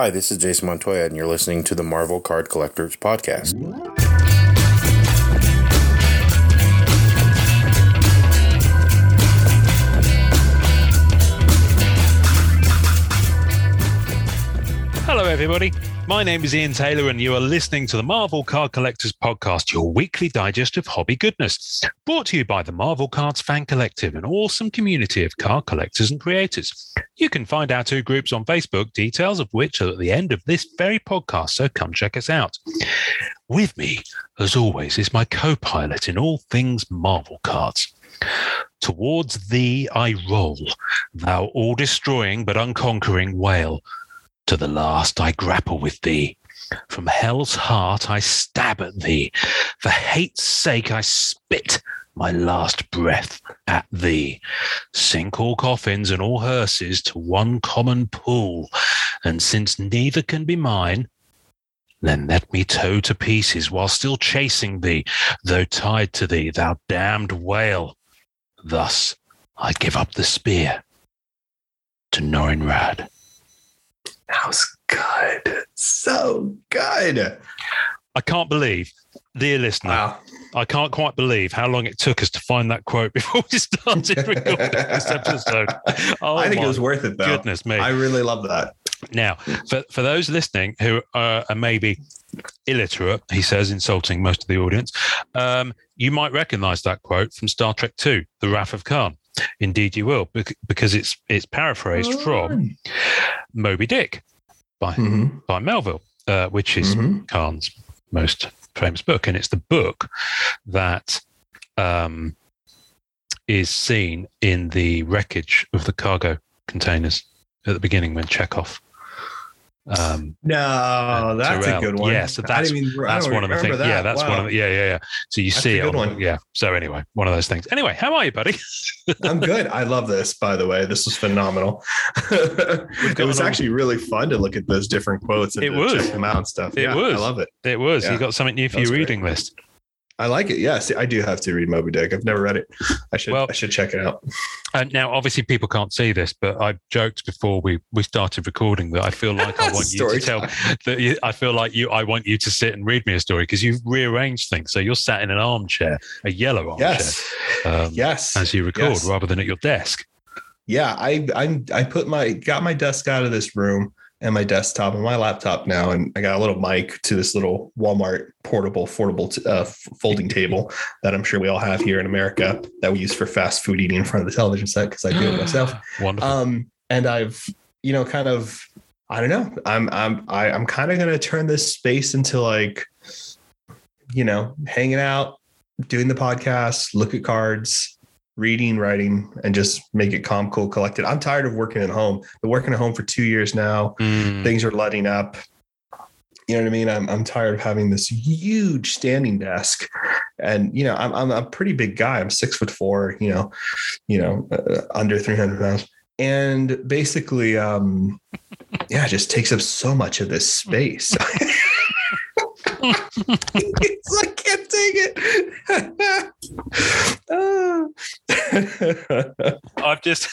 Hi, this is Jason Montoya, and you're listening to the Marvel Card Collectors Podcast. Hello, everybody. My name is Ian Taylor, and you are listening to the Marvel Card Collectors Podcast, your weekly digest of hobby goodness. Brought to you by the Marvel Cards Fan Collective, an awesome community of card collectors and creators. You can find our two groups on Facebook, details of which are at the end of this very podcast, so come check us out. With me, as always, is my co pilot in all things Marvel cards. Towards thee I roll, thou all destroying but unconquering whale. To the last I grapple with thee. From hell's heart I stab at thee. For hate's sake I spit my last breath at thee. Sink all coffins and all hearses to one common pool. And since neither can be mine, then let me tow to pieces while still chasing thee, though tied to thee, thou damned whale. Thus I give up the spear to Norrin Radd. That was good. So good. I can't believe, dear listener, Wow. I can't quite believe how long it took us to find that quote before we started recording this episode. Oh, I think it was worth it though. goodness me. I really love that. Now, for, for those listening who are, are maybe illiterate, he says, insulting most of the audience, um, you might recognize that quote from Star Trek II, The Wrath of Khan. Indeed, you will, because it's it's paraphrased from Moby Dick by hmm by Melville, uh, which is hmm Khan's most famous book, and it's the book that um, is seen in the wreckage of the cargo containers at the beginning when Chekhov. Um, No, that's a good one. Yeah, so that's- didn't even- I that's one of the things. Yeah, that. that's one of the, yeah, yeah, yeah. So you That's see a it good on, one. yeah. So anyway, one of those things. Anyway, how are you, buddy? I'm good. I love this, by the way. This was phenomenal. it was actually really fun to look at those different quotes and It was. check them out and stuff. It yeah, was. I love it. It was. Yeah. You got something new for your great. reading list. I like it. Yes, I do have to read Moby Dick. I've never read it. I should. Well- I should check it out. And now, obviously, people can't see this, but I joked before we we started recording that I feel like I want you to tell time. that you, I feel like you. I want you to sit and read me a story because you've rearranged things. So you're sat in an armchair, a yellow armchair, Yes. um, Yes. as you record, Yes. rather than at your desk. yeah i i'm i put my got my desk out of this room and my desktop and my laptop now and i got a little mic to this little walmart portable foldable t- uh, f- folding table that i'm sure we all have here in america that we use for fast food eating in front of the television set because i do it myself Wonderful. um and i've you know kind of i don't know i'm i'm I, i'm kind of going to turn this space into like you know hanging out doing the podcast look at cards reading writing and just make it calm cool collected. I'm tired of working at home. Been working at home for two years now. Mm, things are letting up. You know what i mean? I'm, I'm tired of having this huge standing desk. And you know i'm, I'm a pretty big guy. I'm six foot four you know you know uh, under 300 pounds. And basically um yeah it just takes up so much of this space. I can't take it. I've just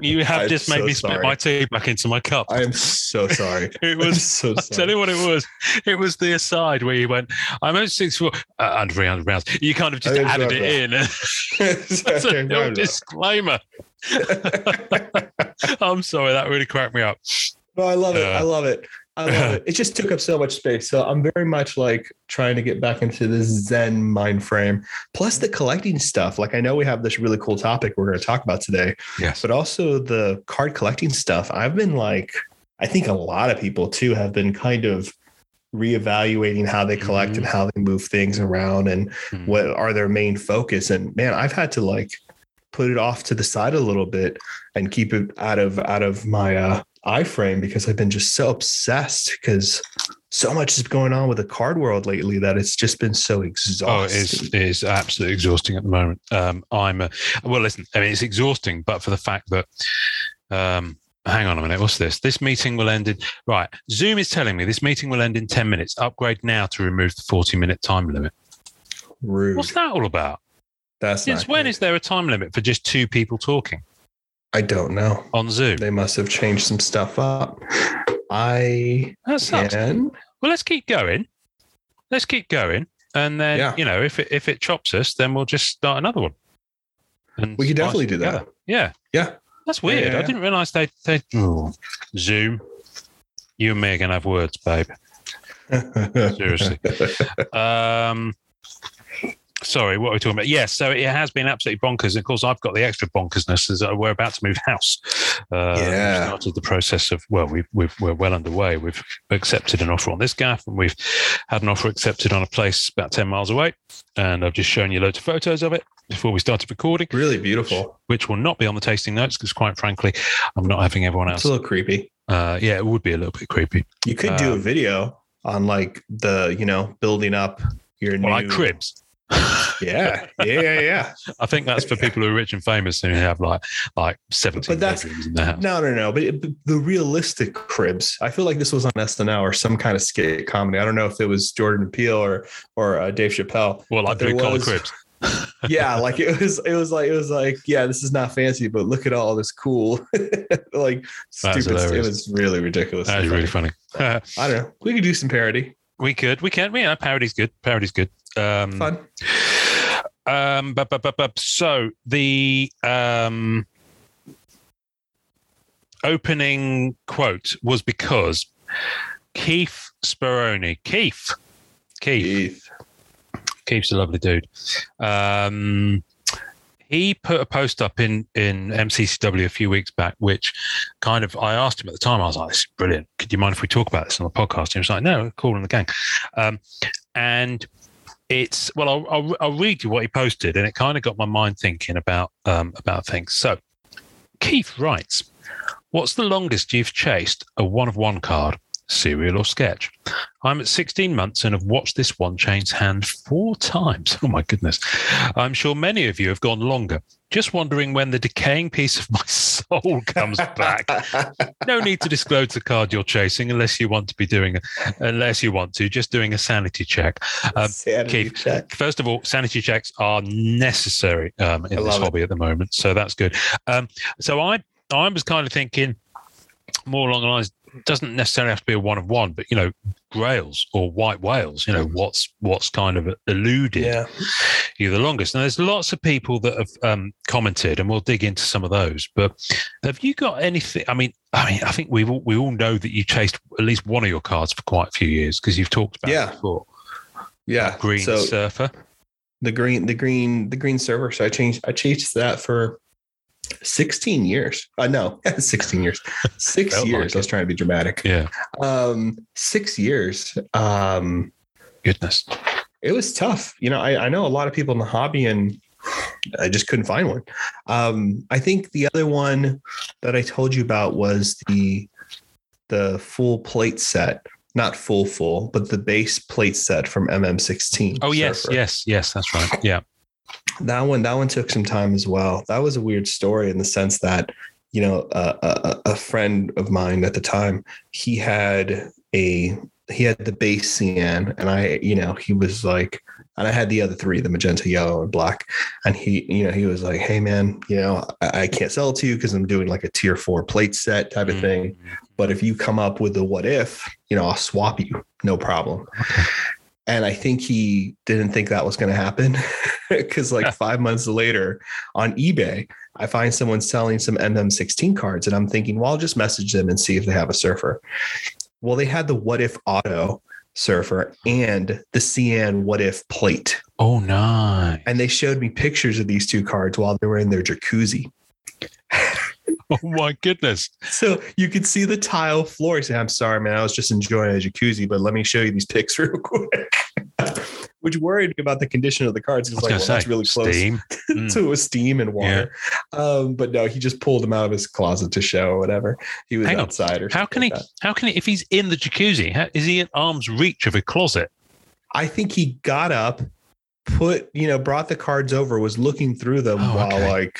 you have I'm just made so me spit sorry. my tea back into my cup. i am so sorry it I'm was so I'll tell you what it was. It was the aside where you went, I'm only six foot uh, under 300 pounds. You kind of just yeah, added it in. That's a no disclaimer. I'm sorry, that really cracked me up. No, I love it. Uh, I love it. I love it. It just took up so much space. So I'm very much like trying to get back into this Zen mind frame. Plus the collecting stuff. Like I know we have this really cool topic we're going to talk about today, Yes. but also the card collecting stuff. I've been like, I think a lot of people too have been kind of reevaluating how they collect Mhm. and how they move things around and Mhm. what are their main focus. And man, I've had to like put it off to the side a little bit and keep it out of out of my uh iframe because I've been just so obsessed because so much is going on with the card world lately that it's just been so Oh, exhausting. it is, it is absolutely exhausting at the moment. Um, I'm, a, well, listen, I mean, it's exhausting, but for the fact that, um, hang on a minute, what's this? This meeting will end in, right. Zoom is telling me this meeting will end in 10 minutes. Upgrade now to remove the 40 minute time limit. Rude. What's that all about? That's Since when good. is there a time limit for just two people talking I don't know. on Zoom? They must have changed some stuff up. I That sucks. can. Well, let's keep going. Let's keep going, and then Yeah. you know, if it if it chops us, then we'll just start another one. And We could definitely it do that. Yeah, Yeah. that's Yeah, weird. yeah, I didn't realize they they oh, Zoom. You and me are gonna have words, babe. Seriously. Um, sorry, what are we talking about? Yes, so it has been absolutely bonkers. Of course, I've got the extra bonkersness as uh, we're about to move house. Uh, Yeah. we've started the process of well, we've, we've we're well underway. We've accepted an offer on this gaff, and we've had an offer accepted on a place about ten miles away. And I've just shown you loads of photos of it before we started recording, really beautiful. which will not be on the tasting notes because, quite frankly, I'm not having everyone else. It's a little creepy. Uh, yeah, it would be a little bit creepy. You could do a Um, video on like the, you know, building up your Well, new like cribs. Yeah. Yeah. Yeah. Yeah. I think that's for people who are rich and famous who have like like 17 But that's- bedrooms in their house. No, no, no. But the realistic cribs, I feel like this was on SNL or some kind of skit comedy. I don't know if it was Jordan Peele or or uh, Dave Chappelle. Well, like blue collar cribs. Yeah, like it was, it was like it was like, yeah, this is not fancy, but look at all this cool, like stupid. It was really ridiculous. That is really funny. I don't know. We could do some parody. We could, we can. Yeah, parody's good. Parody's good. Um, Fun. Um, but, but, but, but, so the um, opening quote was because Keith Speroni, Keith, Keith, Keith. Keith's a lovely dude. Um, he put a post up in in MCCW a few weeks back, which kind of I asked him at the time. I was like, "This is brilliant. Could you mind if we talk about this on the podcast?" He was like, "No, cool in the gang." Um, and it's well, I'll, I'll I'll read you what he posted, and it kind of got my mind thinking about um, about things. So Keith writes, "What's the longest you've chased a one of one card?" Serial or sketch? I'm at 16 months and have watched this one change hand four times. Oh my goodness. I'm sure many of you have gone longer. Just wondering when the decaying piece of my soul comes back. No need to disclose the card you're chasing unless you want to be doing, unless you want to, just doing a sanity check. Um, Sanity Keith. check. First of all, sanity checks are necessary um, in this love it. hobby at the moment, so that's good. Um, so I, I was kind of thinking more along the lines. Doesn't necessarily have to be a one of one, but you know, grails or white whales. You know, what's what's kind of eluded Yeah. you the longest. And there's lots of people that have um, commented, and we'll dig into some of those. But have you got anything? I mean, I mean, I think we all we all know that you chased at least one of your cards for quite a few years because you've talked about Yeah. it before. Yeah. Green So surfer. the green, the green, the green surfer. So I changed, I changed that for 16 years. Uh, no, 16 years. Six years. like I was trying to be dramatic. Yeah, Um, six years. Um, goodness. it was tough. You know, I, I know a lot of people in the hobby and I just couldn't find one. Um, I think the other one that I told you about was the the full plate set, not full full, but the base plate set from MM16. Oh yes, Surfer. yes, yes. That's right. Yeah. That one, that one took some time as well. That was a weird story in the sense that, you know, a, a, a friend of mine at the time, he had a he had the base cyan, and I, you know, he was like, and I had the other three, the magenta, yellow, and black, and he, you know, he was like, hey man, you know, I, I can't sell it to you because I'm doing like a tier four plate set type of Mm. thing, but if you come up with the what if, you know, I'll swap you, no problem. And I think he didn't think that was going to happen because, like, five months later on eBay, I find someone selling some MM16 cards, and I'm thinking, well, I'll just message them and see if they have a surfer. Well, they had the What If Auto surfer and the cyan What If plate. Oh nice. And they showed me pictures of these two cards while they were in their jacuzzi. Oh my goodness. So you could see the tile floor. He said, I'm sorry, man. I was just enjoying a jacuzzi, but let me show you these pics real quick. Which worried me about the condition of the cards. It's was like, well, say that's really close steam. Mm. to a steam and water. Um, but no, he just pulled them out of his closet to show or whatever. He was Hang on. outside or How can something he? that. How can he? If he's in the jacuzzi, how, is he at arm's reach of a closet? I think he got up, put, you know, brought the cards over, was looking through them Oh, while okay. like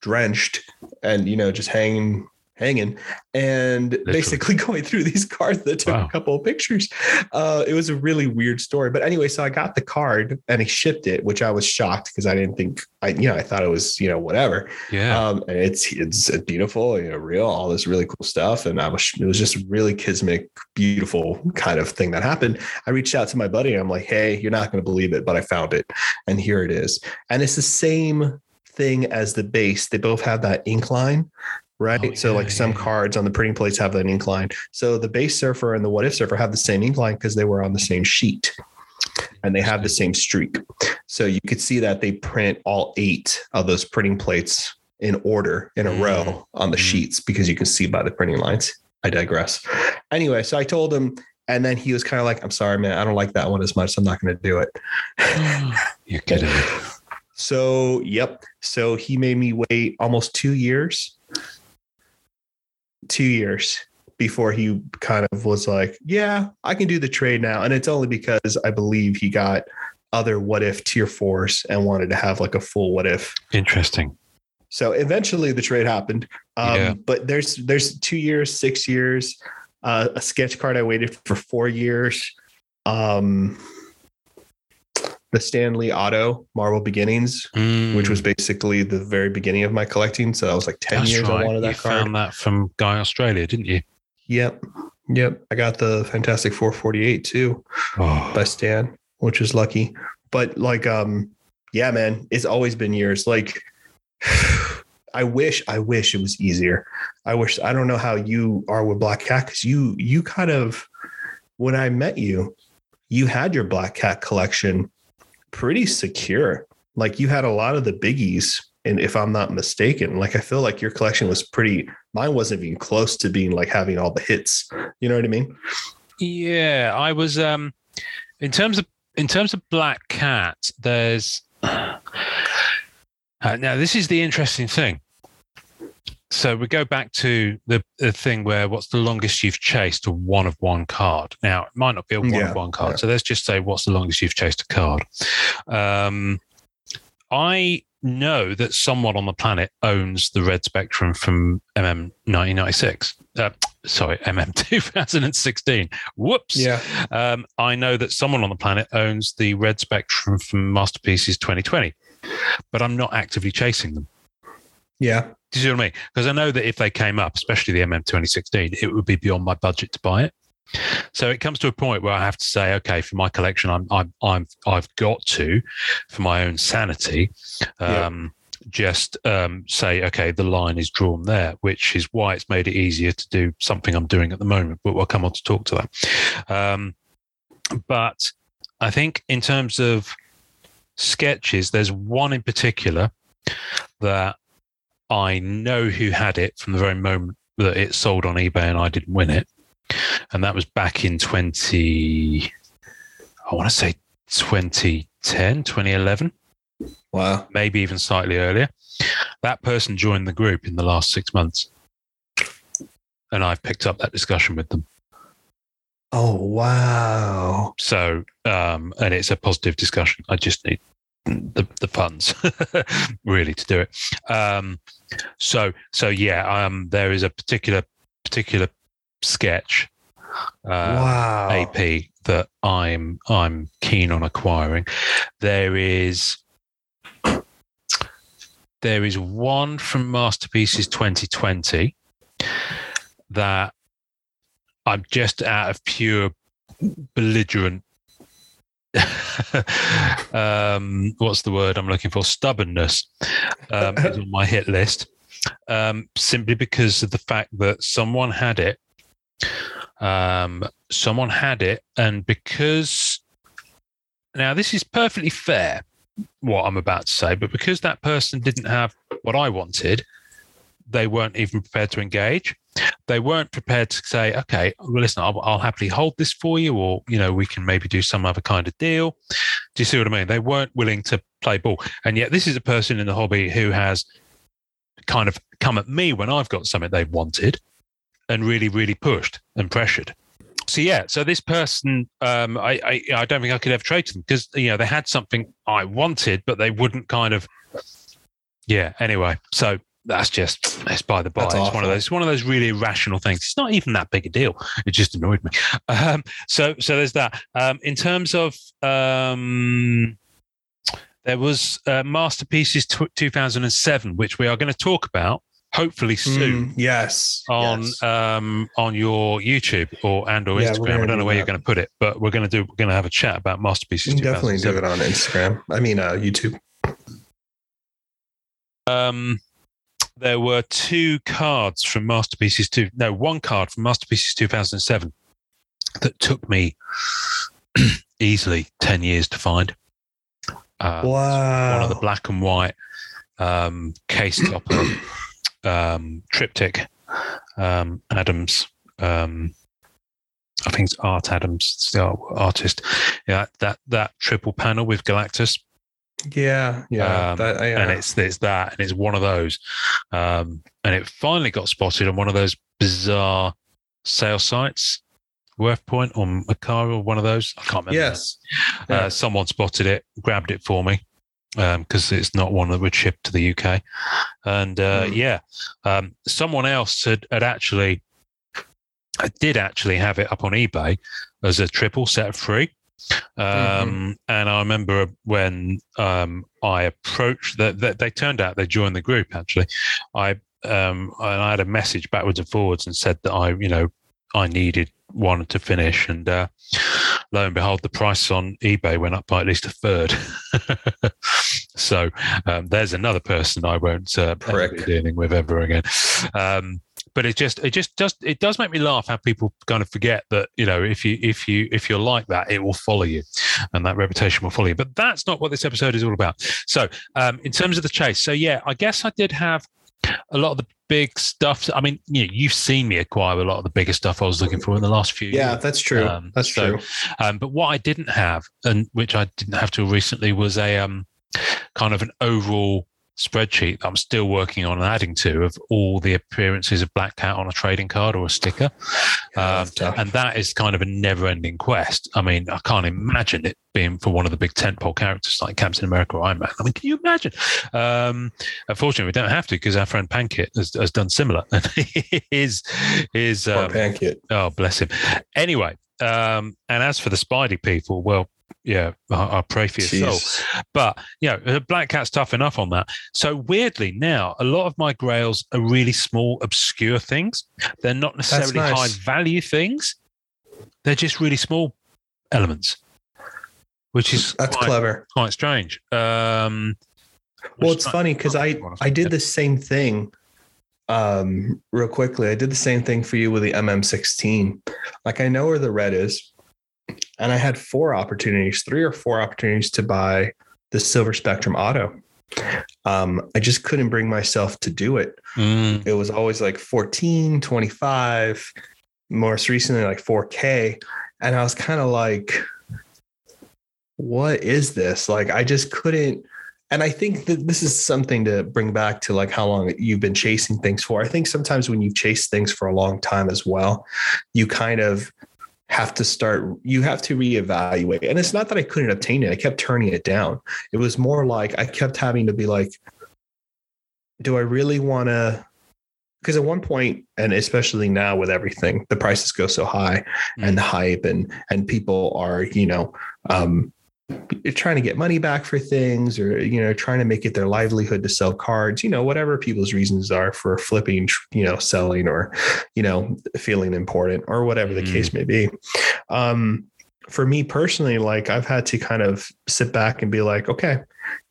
drenched and, you know, just hanging hanging and Literally. basically going through these cards that took Wow. a couple of pictures. Uh, it was a really weird story. But anyway, so I got the card and he shipped it, which I was shocked because I didn't think I, you know, I thought it was, you know, whatever. Yeah. Um, and it's it's beautiful, you know, real, all this really cool stuff. And I was it was just really kismic, beautiful kind of thing that happened. I reached out to my buddy and I'm like, hey, you're not gonna believe it, but I found it. And here it is. And it's the same thing as the base. They both have that ink line. Right. Oh, so yeah, like some yeah. cards on the printing plates have that ink line. So the base surfer and the what if surfer have the same ink line because they were on the same sheet and they have the same streak. So you could see that they print all eight of those printing plates in order in a Mm. row on the Mm. sheets because you can see by the printing lines. I digress. Anyway, so I told him, and then he was kind of like, I'm sorry, man, I don't like that one as much. So I'm not going to do it. You're kidding me. So, yep. So he made me wait almost two years. Two years before he kind of was like, Yeah, I can do the trade now. And it's only because I believe he got other what if tier fours and wanted to have like a full what if. Interesting. So eventually the trade happened. Um, Yeah. but there's there's two years, six years, uh, a sketch card I waited for four years. Um the Stan Lee Auto Marvel Beginnings which was basically the very beginning of my collecting. So that was like 10 Mm. That's years right. I wanted you that card. found that from Guy Australia, didn't you? Yep. Yep. I got the Fantastic Four 48 too Oh, by Stan, which is lucky. But like, um, yeah, man, it's always been years. Like, I wish, I wish it was easier. I wish, I don't know how you are with Black Cat because you, you kind of, when I met you, you had your Black Cat collection pretty secure. Like you had a lot of the biggies. And if I'm not mistaken, like I feel like your collection was pretty, mine wasn't even close to being like having all the hits. You know what I mean? Yeah, I was um in terms of in terms of Black Cat, there's uh, now this is the interesting thing. So we go back to the, the thing where what's the longest you've chased a one of one card? Now it might not be a one Yeah, of one card. yeah. So let's just say what's the longest you've chased a card. Um I know that someone on the planet owns the red spectrum from MM 1996. Uh, sorry, MM 2016. Whoops. Yeah. Um, I know that someone on the planet owns the red spectrum from Masterpieces 2020, but I'm not actively chasing them. Yeah. Do you see what I mean? Because I know that if they came up, especially the MM 2016, it would be beyond my budget to buy it. So it comes to a point where I have to say, okay, for my collection, I'm, I'm, I'm, I've got to, for my own sanity, Yeah. um, just um, say, okay, the line is drawn there, which is why it's made it easier to do something I'm doing at the moment. But we'll come on to talk to that. Um, but I think in terms of sketches, there's one in particular that I know who had it from the very moment that it sold on eBay and I didn't win it. And that was back in 20, I want to say 2010, 2011 Wow. maybe even slightly earlier. That person joined the group in the last six months. And I've picked up that discussion with them. Oh, wow. So, um, and it's a positive discussion. I just need the, the funds really to do it. Um, so, so yeah, um, there is a particular, particular sketch, uh, wow. AP that I'm I'm keen on acquiring. There is there is one from Masterpieces 2020 that I'm just out of pure belligerent um what's the word I'm looking for stubbornness um is on my hit list um simply because of the fact that someone had it um, someone had it, and because now this is perfectly fair, what I'm about to say, but because that person didn't have what I wanted, they weren't even prepared to engage. They weren't prepared to say, "Okay, well, listen, I'll, I'll happily hold this for you, or you know, we can maybe do some other kind of deal." Do you see what I mean? They weren't willing to play ball, and yet this is a person in the hobby who has kind of come at me when I've got something they've wanted and really, really pushed and pressured. So yeah, so this person, um, I, I, I don't think I could ever trade to them because you know they had something I wanted, but they wouldn't kind of. Yeah. Anyway, so that's just it's by the by. That's It's one of those it's one of those really irrational things. It's not even that big a deal. It just annoyed me. Um, so so there's that. Um, in terms of um, there was uh, masterpieces t- 2007, which we are going to talk about hopefully soon Mm, yes. on yes. um on your YouTube or and or Yeah, Instagram. I don't know where you're going to put it, but we're going to do we're going to have a chat about masterpieces. Definitely do it on Instagram. I mean, uh, YouTube. Um, there were two cards from Masterpieces two. No, one card from Masterpieces 2007 that took me easily 10 years to find. Uh, wow. One of the black and white um, case topper um, triptych um, Adams. Um, I think it's Art Adams, the art, artist. Yeah, that that triple panel with Galactus yeah. Yeah. Um, that, yeah. and it's it's that and it's one of those um and it finally got spotted on one of those bizarre sale sites WorthPoint or Mercari or one of those i can't remember yes. uh, someone spotted it grabbed it for me because it's not one that would ship to the uk and uh, Mm. yeah um, someone else had, had actually I did actually have it up on ebay as a triple set of free um, and I remember when um, I approached that, that they turned out they joined the group actually. I um, and I had a message backwards and forwards and said that I, you know, I needed one to finish, and uh, lo and behold, the price on eBay went up by at least a third. so um, there's another person I won't uh, be dealing with ever again. Um, but it just it just does it does make me laugh how people kind of forget that you know if you if you if you're like that it will follow you and that reputation will follow you but that's not what this episode is all about so um in terms of the chase so yeah i guess i did have a lot of the big stuff i mean you know, you've seen me acquire a lot of the bigger stuff i was looking for in the last few Yeah, years that's true. Um, that's so- true. um, but what I didn't have, and which I didn't have till recently, was a um, kind of an overall spreadsheet that I'm still working on and adding to of all the appearances of Black Cat on a trading card or a sticker. Um, and that is kind of a never ending quest. I mean, I can't imagine it being for one of the big tentpole characters like Captain America or Iron Man. I mean, can you imagine? Um, unfortunately, we don't have to because our friend Pankit has, has done similar. And his, his, um, pancake. Oh, bless him. Anyway, um, and as for the Spidey people, well, yeah, I, I pray for your soul. Jeez. But you know, Black Cat's tough enough on that. So weirdly, now a lot of my grails are really small, obscure things. They're not necessarily nice. high value things. They're just really small elements, which is That's quite, clever. quite strange. Um, Well, it's funny because I I did the same thing. Um, real quickly, I did the same thing for you with the MM16. Like I know where the red is, and I had four opportunities, three or four opportunities to buy the Silver Spectrum Auto. Um, I just couldn't bring myself to do it. Mm, It was always like 14, 25, most recently like 4K. And I was kind of like, what is this? Like, I just couldn't. And I think that this is something to bring back to like how long you've been chasing things for. I think sometimes when you've chased things for a long time as well, you kind of have to start, you have to reevaluate. And it's not that I couldn't obtain it, I kept turning it down. It was more like I kept having to be like, do I really want to? Because at one point, and especially now with everything, the prices go so high and the hype, and and people are, you know, um, trying to get money back for things, or you know, trying to make it their livelihood to sell cards. You know, whatever people's reasons are for flipping, you know, selling, or you know, feeling important, or whatever the Mm. case may be. Um, for me personally, like I've had to kind of sit back and be like, okay,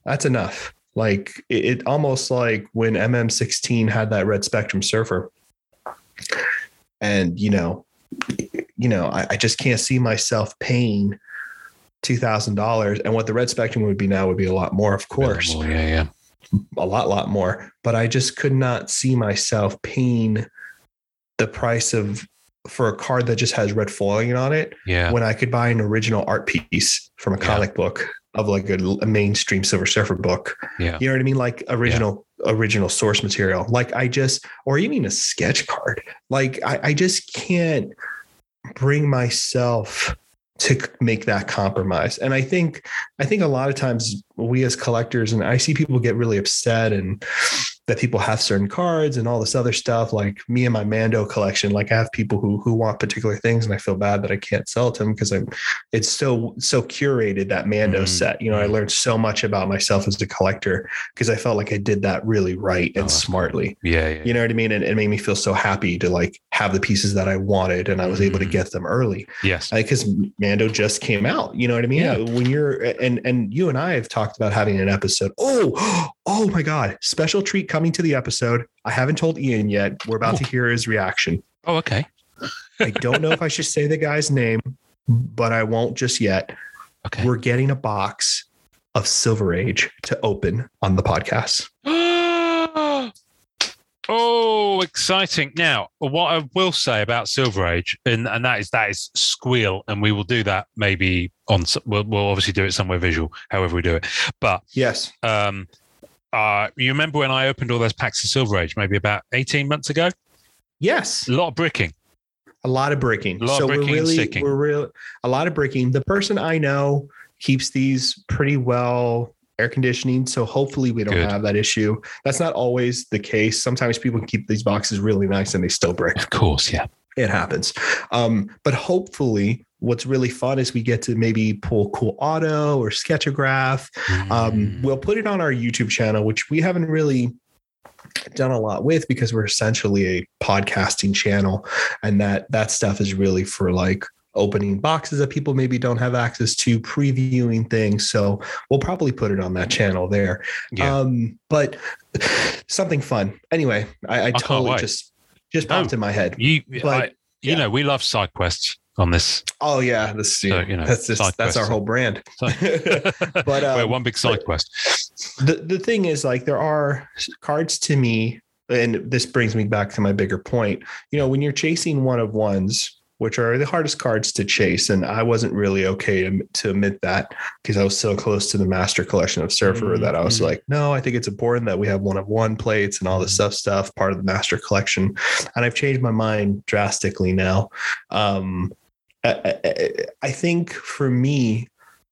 that's enough. Like it, it almost like when MM16 had that red spectrum surfer. And you know, you know, I, I just can't see myself paying two thousand dollars. And what the red spectrum would be now would be a lot more, of course Well, yeah, yeah. a lot, lot more. But I just could not see myself paying the price of for a card that just has red foiling on it Yeah. when I could buy an original art piece from a Yeah. comic book of like a, a mainstream Silver Surfer book. Yeah. You know what I mean? Like original original source material. Like I just or even a sketch card. Like I, I just can't bring myself to make that compromise. And I think I think a lot of times we as collectors and I see people get really upset and that people have certain cards and all this other stuff. Like me and my Mando collection, like I have people who who want particular things, and I feel bad that I can't sell it to them because I'm it's so so curated that Mando Mm. set. You know, I learned so much about myself as a collector because I felt like I did that really right and Oh, smartly. Yeah, yeah. You know what I mean? And it made me feel so happy to like have the pieces that I wanted, and I was able to Mm. get them early yes. because Mando just came out. You know what I mean? Yeah. When you're and and you and I have talked about having an episode. Oh, oh my God! Special treat coming to the episode. I haven't told Ian yet. We're about Oh. to hear his reaction. Oh, okay. I don't know if I should say the guy's name, but I won't just yet. Okay. We're getting a box of Silver Age to open on the podcast. oh, exciting! Now, what I will say about Silver Age, and, and that is that is squeal, and we will do that maybe on. We'll, we'll obviously do it somewhere visual, however we do it. But Yes. um, uh, you remember when I opened all those packs of Silver Age, maybe about eighteen months ago? Yes. A lot of bricking. A lot of bricking. A lot of so bricking we're really we're real a lot of bricking. The person I know keeps these pretty well air conditioning. So hopefully we don't Good. have that issue. That's not always the case. Sometimes people keep these boxes really nice and they still break. Of course, yeah. It happens. Um, but hopefully what's really fun is we get to maybe pull cool auto or sketchograph Mm. um, we'll put it on our YouTube channel, which we haven't really done a lot with because we're essentially a podcasting channel, and that that stuff is really for like opening boxes that people maybe don't have access to, previewing things. So we'll probably put it on that channel there. Yeah. Um, but something fun. Anyway, I, I totally just just No. popped in my head. you, but, I, you yeah. know, we love side quests on this. Oh yeah, this So, you know, that's just, that's our whole brand. But, we're um, one big side quest. the the thing is like there are cards to me and this brings me back to my bigger point you know when you're chasing one of ones which are the hardest cards to chase and i wasn't really okay to, to admit that because i was so close to the master collection of surfer that i was Mhm. like no i think it's important that we have one of one plates and all this stuff stuff part of the master collection and i've changed my mind drastically now um I, I, I think for me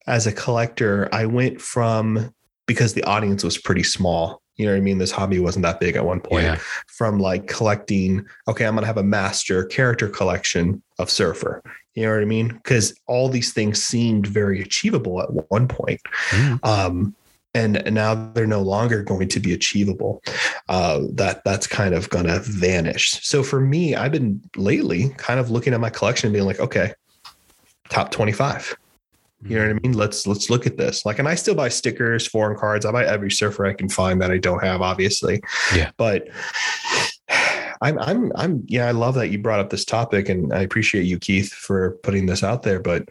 as a collector i went from because the audience was pretty small. You know what I mean? This hobby wasn't that big at one point. Yeah. From like collecting, okay, I'm going to have a master character collection of Surfer. You know what I mean? Because all these things seemed very achievable at one point. Mm. Um, and now they're no longer going to be achievable. Uh, that that's kind of going to vanish. So for me, I've been lately kind of looking at my collection and being like, okay, top 25. You know what I mean? Let's let's look at this. Like, and I still buy stickers, foreign cards. I buy every surfer I can find that I don't have, obviously. Yeah. But I'm I'm I'm yeah, I love that you brought up this topic and I appreciate you, Keith, for putting this out there. But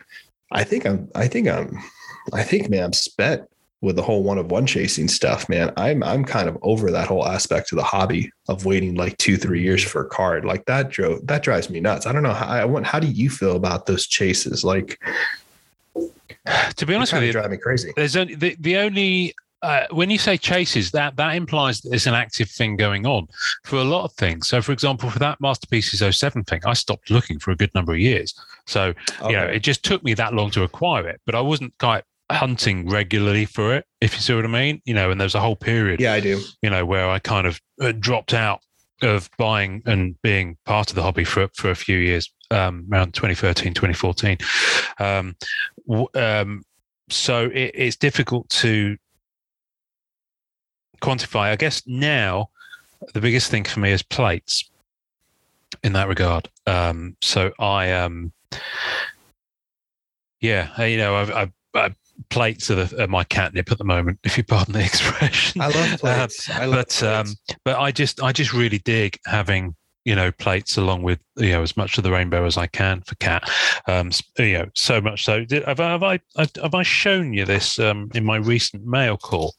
I think I'm I think I'm I think man, I'm spent with the whole one of one chasing stuff, man. I'm I'm kind of over that whole aspect of the hobby of waiting like two, three years for a card. Like that drove that drives me nuts. I don't know how I want how do you feel about those chases? Like To be honest with you, drive me crazy. there's only the, the only uh, when you say chases, that that implies that there's an active thing going on for a lot of things. So, for example, for that masterpieces 07 thing, I stopped looking for a good number of years. So, you know, it just took me that long to acquire it, but I wasn't quite hunting regularly for it, if you see what I mean. You know, and there's a whole period, Yeah, I do. you know, where I kind of uh, dropped out of buying and being part of the hobby for for a few years, um, around 2013, 2014. Um, w- um, so it, it's difficult to quantify. I guess now the biggest thing for me is plates in that regard. Um, so I, um, yeah, uh, you know, I've, I've, I've plates are, the, are my catnip at the moment, if you pardon the expression. I love Um, plates. I love but um, but I just I just really dig having you know plates along with you know as much of the rainbow as I can for cat. Um, you know so much so. Did, have, I, have I have I shown you this um, in my recent mail call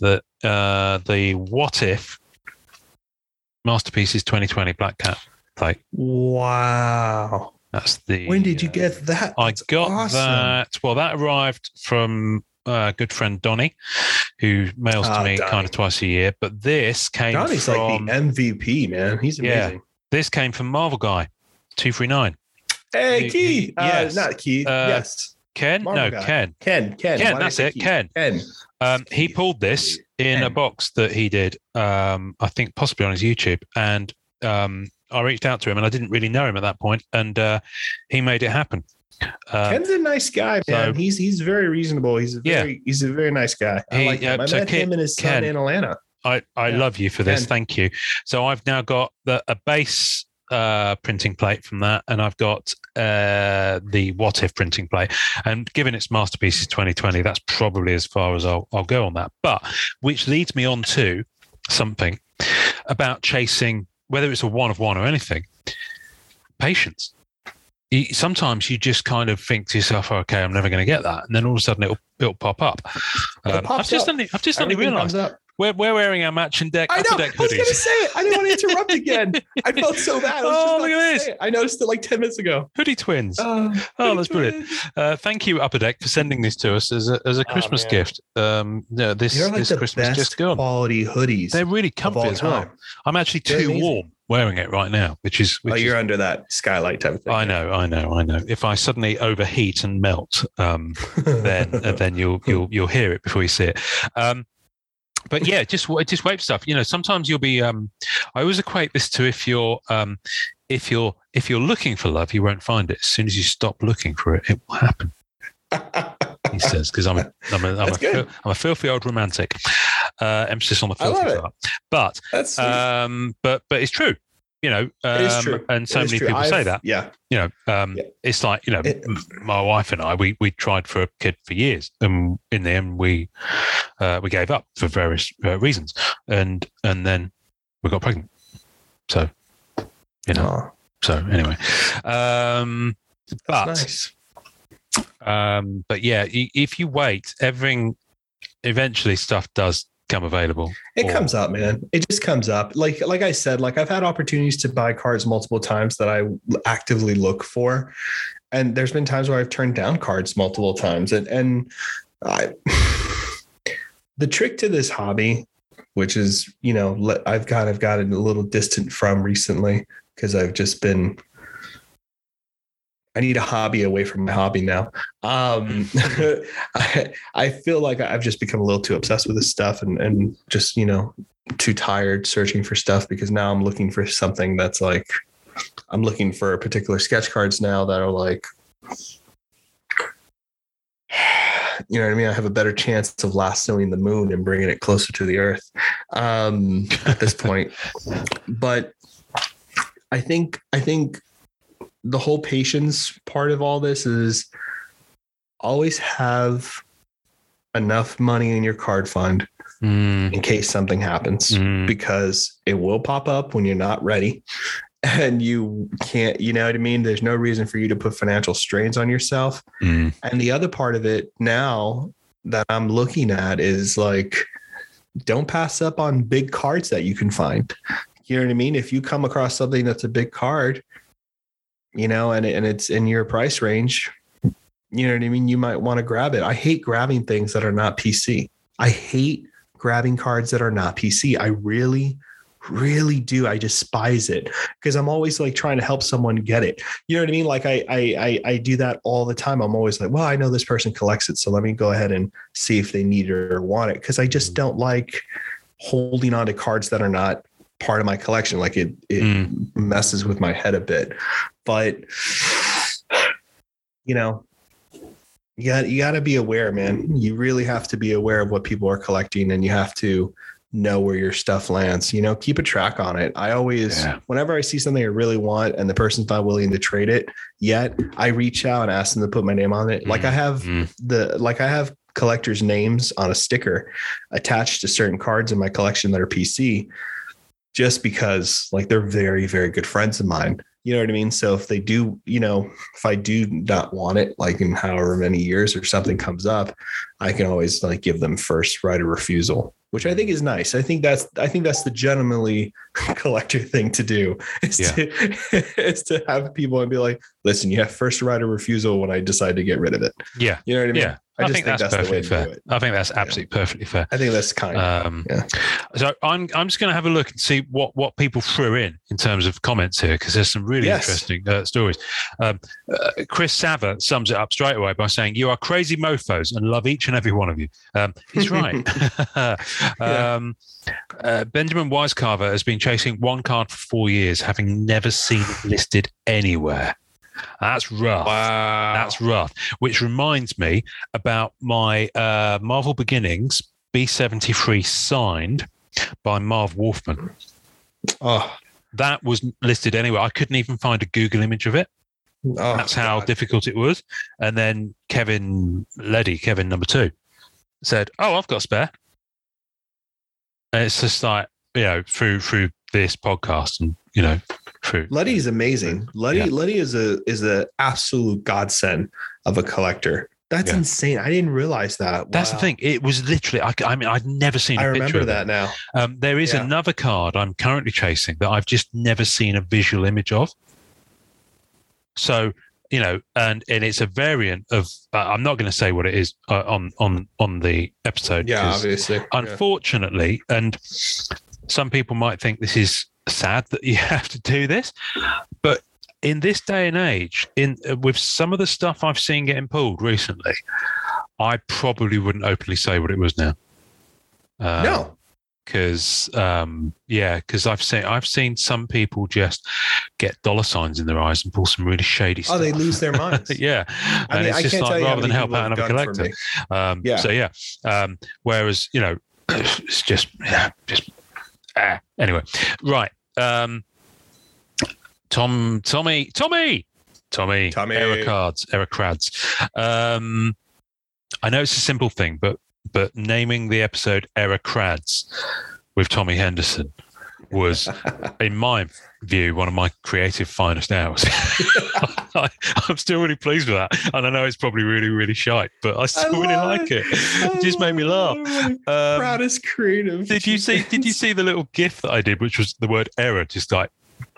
that uh, the what if masterpieces 2020 black cat plate. wow. That's the. When did you uh, get that? I got awesome. that. Well, that arrived from uh, good friend Donny, who mails to Ah, me Donnie. kind of twice a year. But this came Johnny's from like the MVP, man. He's amazing. Yeah. this came from Marvel Guy, two three nine. Hey, he- Uh, yes. not Keith. Uh, yes. Ken, Marvel no Guy. Ken. Ken. Ken. Ken, Why that's it, Keith? Ken. Ken. Um, he pulled this in a box that he did. Um, I think possibly on his YouTube, and um, I reached out to him, and I didn't really know him at that point, and uh, he made it happen. Um, Ken's a nice guy, man. so- he's he's very reasonable. He's a Yeah. very he's a very nice guy. I He- like him. uh, I so met Ken- him and his son Ken- in Atlanta. I, I Yeah. love you for this. Ken. Thank you. So I've now got the, a base uh, printing plate from that, and I've got uh, the What If printing plate. And given its masterpieces 2020, that's probably as far as I'll, I'll go on that. But which leads me on to something about chasing, whether it's a one of one or anything, patience. You, sometimes you just kind of think to yourself, okay, I'm never going to get that. And then all of a sudden it'll, it'll pop up. It Um, I've just up. suddenly, I've just suddenly realized comes up. we're, we're wearing our matching deck I upper know. I was going to hoodies. say it. I didn't want to interrupt again. I felt so bad. I was Oh, just look at this. I noticed it like ten minutes ago. Hoodie twins. Uh, Oh, that's brilliant. Uh, thank you, Upper Deck, for sending this to us as a, as a Oh, Christmas man. gift. Um, yeah, this They're like this the Christmas best just gone. quality hoodies They're really of comfy as well. I'm actually They're too amazing. warm wearing it right now, which is which Oh, you're under that skylight type of thing. I know, I know, I know. If I suddenly overheat and melt, um, then uh, then you'll you'll you'll hear it before you see it. Um, but yeah, just just for stuff. You know, sometimes you'll be. Um, I always equate this to if you're um, if you're if you're looking for love, you won't find it. As soon as you stop looking for it, it will happen. He says because I'm a I'm a I'm a, That's good. fil- I'm a filthy old romantic. Uh, emphasis on the filthy part. But That's um, but but it's true. You know, um, and so It many people say I've- that Yeah. you know, um, Yeah. it's like you know, It- my wife and I, we we tried for a kid for years, and in the end, we uh, we gave up for various uh, reasons, and and then we got pregnant. So, you know, so anyway, um, but nice. um, but yeah, if you wait, everything eventually stuff does come available. It or- comes up, man. It just comes up. Like like I said, like I've had opportunities to buy cards multiple times that I actively look for. And there's been times where I've turned down cards multiple times. And and I the trick to this hobby, which is, you know, I've kind of gotten a little distant from recently because I've just been I need a hobby away from my hobby now. Um, I, I feel like I've just become a little too obsessed with this stuff and, and just, you know, too tired searching for stuff because now I'm looking for something that's like, I'm looking for particular sketch cards now that are like, you know what I mean? I have a better chance of lassoing the moon and bringing it closer to the earth um, at this point. But I think, I think the whole patience part of all this is always have enough money in your card fund Mm, in case something happens mm, because it will pop up when you're not ready and you can't you know what i mean? There's no reason for you to put financial strains on yourself. Mm, and the other part of it now that i'm looking at is like don't pass up on big cards that you can find. You know what i mean? If you come across something that's a big card you know and, and it's in your price range. You know what i mean? You might want to grab it. I hate grabbing things that are not pc i hate grabbing cards that are not pc i really really do. I despise it because i'm always like trying to help someone get it. You know what i mean? Like I, I i i do that all the time. I'm always like well i know this person collects it so let me go ahead and see if they need it or want it. Because i just mm. don't like holding on to cards that are not part of my collection. Like it it Mm. messes with my head a bit. But you know you got you got to be aware man. You really have to be aware of what people are collecting and you have to know where your stuff lands. You know keep a track on it. I always Yeah. whenever i see something i really want and the person's not willing to trade it yet i reach out and ask them to put my name on it. Like i have mm. the like I have collectors' names on a sticker attached to certain cards in my collection that are PC, just because like they're very very good friends of mine. You know what I mean? So if they do, you know, if I do not want it, like in however many years or something comes up, I can always like give them first right of refusal, which I think is nice. I think that's I think that's the gentlemanly collector thing to do is Yeah. to is to have people and be like, listen, you have first right of refusal when I decide to get rid of it. Yeah. You know what I mean? Yeah. I, I, just think, that's, the way perfectly to fair. I think that's absolutely perfectly fair. I think that's kind. Um, Yeah. So I'm I'm just going to have a look and see what what people threw in in terms of comments here because there's some really Yes. interesting uh, stories. Um, uh, Chris Sava sums it up straight away by saying, "You are crazy mofo's and love each and every one of you." Um, he's right. Yeah. um, uh, Benjamin Wisecarver has been chasing one card for four years, having never seen it listed anywhere. That's rough. wow. That's rough. Which reminds me about my uh, Marvel Beginnings B73 signed by Marv Wolfman. oh, That was listed anywhere. I couldn't even find a Google image of it. oh, That's how God. difficult it was. And then Kevin Leddy, Kevin number two, said, "Oh, I've got a spare." And it's just like you know through through this podcast and you know through Letty is amazing. Letty Yeah. Letty is a is the absolute godsend of a collector. That's Yeah. insane. I didn't realize that. That's the thing. It was literally. I, I mean, I'd never seen. a I picture remember that now. Um, there is Yeah. another card I'm currently chasing that I've just never seen a visual image of. So you know, and and it's a variant of. Uh, I'm not going to say what it is uh, on on on the episode. Yeah, obviously. Yeah. Unfortunately, and some people might think this is sad that you have to do this, but in this day and age, in uh, with some of the stuff I've seen getting pulled recently, I probably wouldn't openly say what it was now. Um, no. because um, yeah, because I've seen I've seen some people just get dollar signs in their eyes and pull some really shady Stuff. Oh, they lose their minds. yeah, I and mean, it's I just like rather than help out another collector. Um, Yeah. So yeah. Um, whereas you know, it's just yeah, just ah. anyway, right. Um, Tom, Tommy, Tommy, Tommy, Tommy. error cards, error crads. Um, I know it's a simple thing, but but naming the episode "Error Crads" with Tommy Henderson was, in my view, one of my creative finest hours. I, I'm still really pleased with that, and I know it's probably really, really shite, but I still really love like it. It just made me laugh. Um, Proudest creative. did you see? Did you see the little GIF that I did, which was the word "error," just like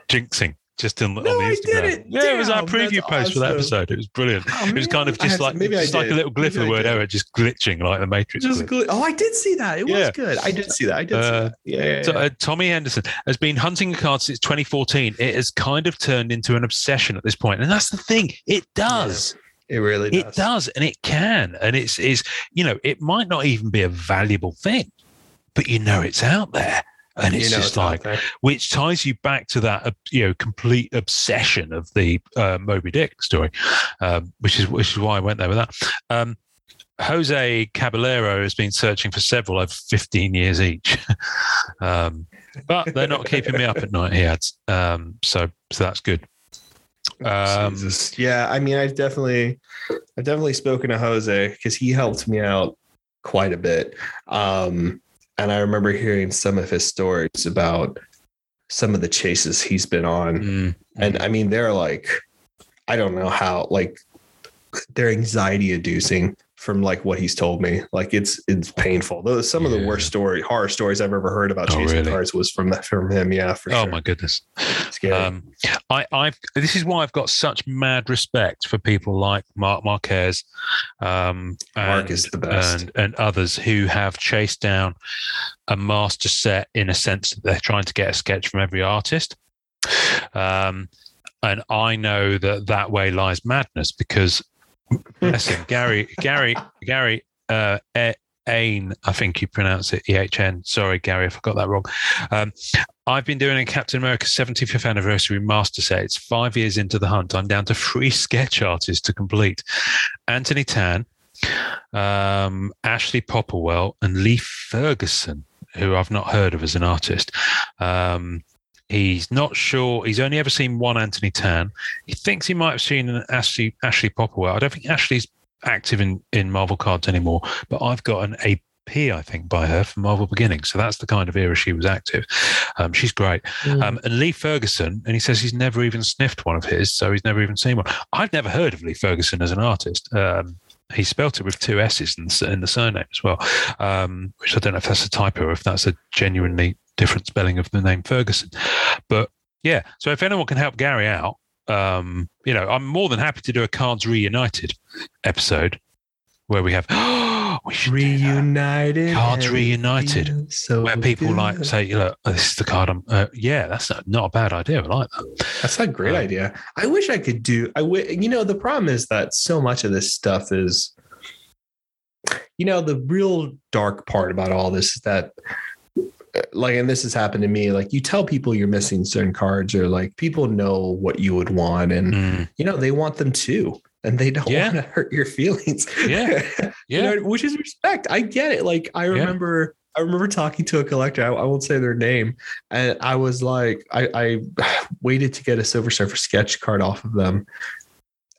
jinxing, just in, No, on the I Instagram? didn't. Yeah, it was our preview that's post for that episode. It was brilliant. Oh, it was kind of just have to- like maybe just like a little glyph of the word error, just glitching like the Matrix. Just gl- oh, I did see that. It was Yeah. good. I did see that. I did Uh, see that. Yeah, yeah, So, uh, Tommy Henderson has been hunting a card since 2014. It has kind of turned into an obsession at this point, and that's the thing. It does. it really does. It does, and it can, and it's is you know it might not even be a valuable thing, but you know it's out there, and You it's know just out like which ties you back to that uh, you know complete obsession of the uh, Moby Dick story, um, which is which is why I went there with that. Um, Jose Caballero has been searching for several over 15 years each, um, but they're not keeping me up at night. He adds, um, so so that's good. Um, Jesus. Yeah, I mean, I've definitely, I've definitely spoken to Jose because he helped me out quite a bit. Um, and I remember hearing some of his stories about some of the chases he's been on, mm, and I mean, they're like, I don't know how, like, they're anxiety inducing from like what he's told me. Like, it's it's painful. Some of the worst story horror stories I've ever heard about Oh, chasing really? cars was from that from him. Yeah, for oh sure. my goodness. Scary. Um, I, I've this is why I've got such mad respect for people like Mark Marquez, um, and, Mark is the best. and and others who have chased down a master set in a sense that they're trying to get a sketch from every artist. Um, and I know that that way lies madness because, him, Gary, Gary, Gary, uh, Ain, I think you pronounce it E H N. Sorry, Gary, if I got that wrong. Um, I've been doing a Captain America 75th anniversary master set. It's five years into the hunt. I'm down to three sketch artists to complete Anthony Tan, um, Ashley Popplewell, and Lee Ferguson, who I've not heard of as an artist. Um, he's not sure. He's only ever seen one Anthony Tan. He thinks he might have seen an Ashley, Ashley Popplewell. I don't think Ashley's active in, in Marvel cards anymore, but I've got an AP, I think, by her from Marvel Beginnings. So that's the kind of era she was active. Um, she's great. Um, and Lee Ferguson, and he says he's never even sniffed one of his, so he's never even seen one. I've never heard of Lee Ferguson as an artist. Um, he spelt it with two S's in, the- in the surname as well, um, which I don't know if that's a typo or if that's a genuinely different spelling of the name Ferguson. But yeah, so if anyone can help Gary out, um, you know, I'm more than happy to do a Cards Reunited episode where we have we should. Reunited. Cards reunited, So where people like good. say, "Look, this is the card." I'm, uh, yeah, that's not, not a bad idea. I like that. That's a great Um, idea. I wish I could do. I w- You know, the problem is that so much of this stuff is, you know, the real dark part about all this is that, like, and this has happened to me. Like, you tell people you're missing certain cards, or like people know what you would want, and Mm, you know they want them too, and they don't Yeah. want to hurt your feelings. Yeah. You yeah, know, which is respect. I get it. Like I remember, I remember talking to a collector. I, I won't say their name, and I was like, I, I waited to get a Silver Surfer sketch card off of them,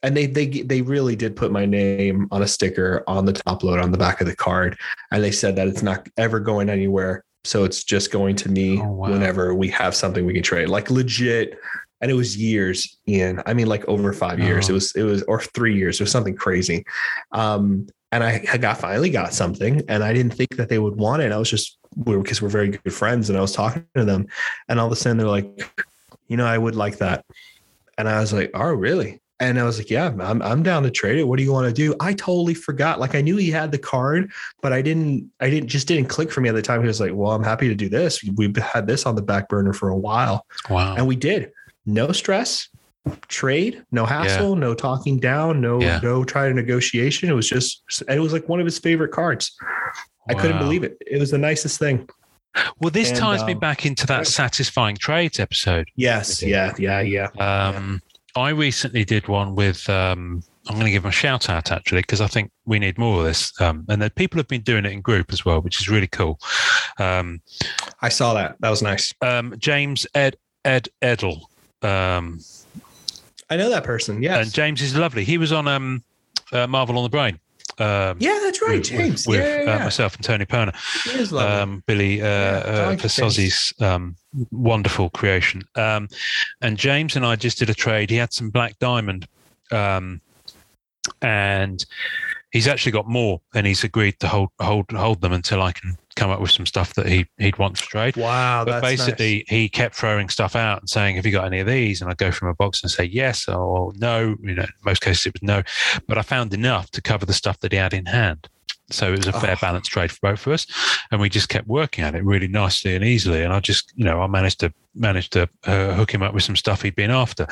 and they they they really did put my name on a sticker on the top load on the back of the card, and they said that it's not ever going anywhere. So it's just going to me Oh, wow. whenever we have something we can trade. Like legit. And it was years, in. I mean, like over five years. Oh. It was, it was, or three years. Was something crazy. Um, and I, I got finally got something, and I didn't think that they would want it. I was just we because we're very good friends, and I was talking to them, and all of a sudden they're like, you know, I would like that, and I was like, oh, really? And I was like, yeah, I'm I'm down to trade it. What do you want to do? I totally forgot. Like I knew he had the card, but I didn't. I didn't just didn't click for me at the time. He was like, well, I'm happy to do this. We've had this on the back burner for a while, wow. and we did. No stress, trade, no hassle, no talking down, no Yeah. no try to negotiation. It was just it was like one of his favorite cards. I couldn't believe it. It was the nicest thing. Well, this And, ties me um, back into that satisfying trades episode. Yes, yeah, yeah, yeah. Um, I recently did one with. Um, I'm going to give them a shout out actually because I think we need more of this, um, and that people have been doing it in group as well, which is really cool. Um, I saw that. That was nice. um, James Ed Ed Edel, um, I know that person. Yes. and James is lovely. He was on um, uh, Marvel on the Brain. Um, yeah, that's right, with- James. With, yeah, uh, yeah, yeah. myself and Tony Perner. He is lovely. um, Billy uh, Yeah, uh. Um, wonderful creation. Um, and James and I just did a trade. He had some Black Diamond, um, and he's actually got more, and he's agreed to hold hold hold them until I can come up with some stuff that he he'd want to trade. wow, But basically, he kept throwing stuff out and saying, "Have you got any of these?" And I'd go from a box and say yes or no. You know, in most cases it was no, but I found enough to cover the stuff that he had in hand. So it was a fair Oh. balanced trade for both of us, and we just kept working at it really nicely and easily. And I just, you know, I managed to managed to uh, hook him up with some stuff he'd been after.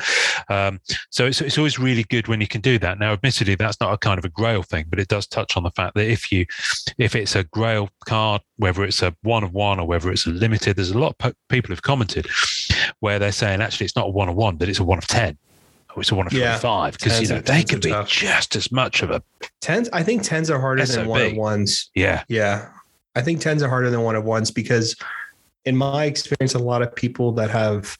Um, so it's it's always really good when you can do that. Now, admittedly, that's not a kind of a Grail thing, but it does touch on the fact that if you if it's a Grail card, whether it's a one of one or whether it's a limited, there's a lot of po- people who've commented where they're saying actually it's not a one of one, but it's a one of ten. Or it's a one of Yeah. twenty-five because you know they can be tough. just as much of a tens. I think tens are harder than one of ones. yeah Yeah. I think tens are harder than one of ones because, in my experience, a lot of people that have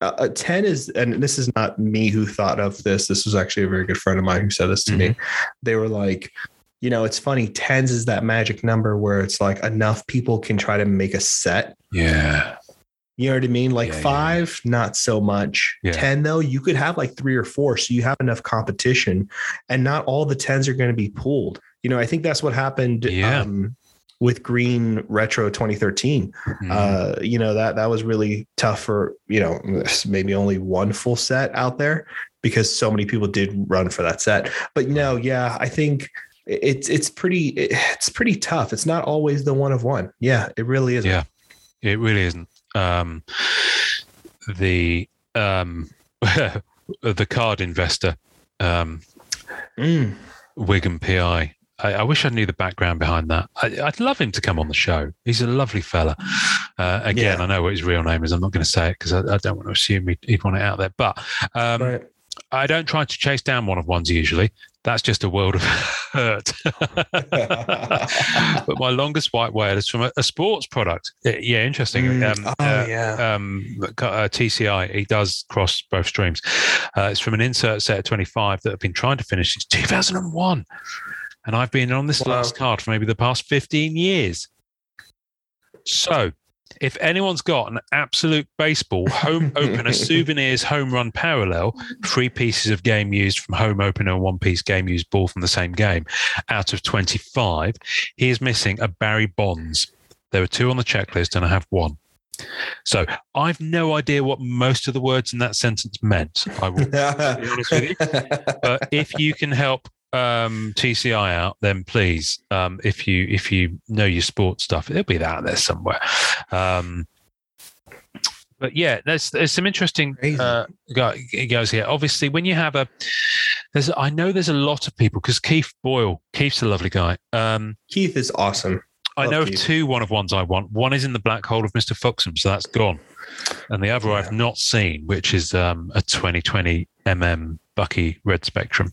uh, a 10 is, and this is not me who thought of this. This was actually a very good friend of mine who said this to me. They were like, you know, it's funny. Tens is that magic number where it's like enough people can try to make a set. yeah You know what I mean? Like Yeah, yeah, five, not so much. Yeah. 10, though, you could have like three or four. So you have enough competition, and not all the 10s are going to be pulled. You know, I think that's what happened Yeah. um, with Green Retro 2013. Mhm. Uh, you know, that that was really tough for, you know, maybe only one full set out there because so many people did run for that set. But no, yeah, I think it's it's pretty it's pretty tough. It's not always the one of one. Yeah, it really is. Yeah. it really isn't um, the um, the card investor um, Mm. Wigan PI. I, I wish I knew the background behind that. I, I'd love him to come on the show. He's a lovely fella. Uh, again, Yeah. I know what his real name is. I'm not going to say it because I, I don't want to assume he'd, he'd want it out there. But um, right. I don't try to chase down one of ones usually. That's just a world of hurt. but my longest white whale is from a, a sports product. Yeah, interesting. Mm. Um, oh uh, yeah. um, uh, TCI. He does cross both streams. Uh, it's from an insert set of 25 that I've been trying to finish since 2001. And I've been on this Wow. last card for maybe the past 15 years. So, if anyone's got an absolute baseball home opener souvenirs home run parallel, three pieces of game used from home opener, one piece game used ball from the same game out of 25, he is missing a Barry Bonds. There are two on the checklist, and I have one. So I've no idea what most of the words in that sentence meant. I will be honest with you. But if you can help um, TCI out, then please, um, if you if you know your sports stuff, it'll be out there somewhere. Um, but yeah, there's there's some interesting uh, goes here. Obviously, when you have a there's I know there's a lot of people because Keith Boyle, Keith's a lovely guy. Um, Keith is awesome. I Love know of two one of ones I want. One is in the black hole of Mr. Foxham, so that's gone. And the other I've not seen, which is um, a 2020 mm Bucky Red Spectrum.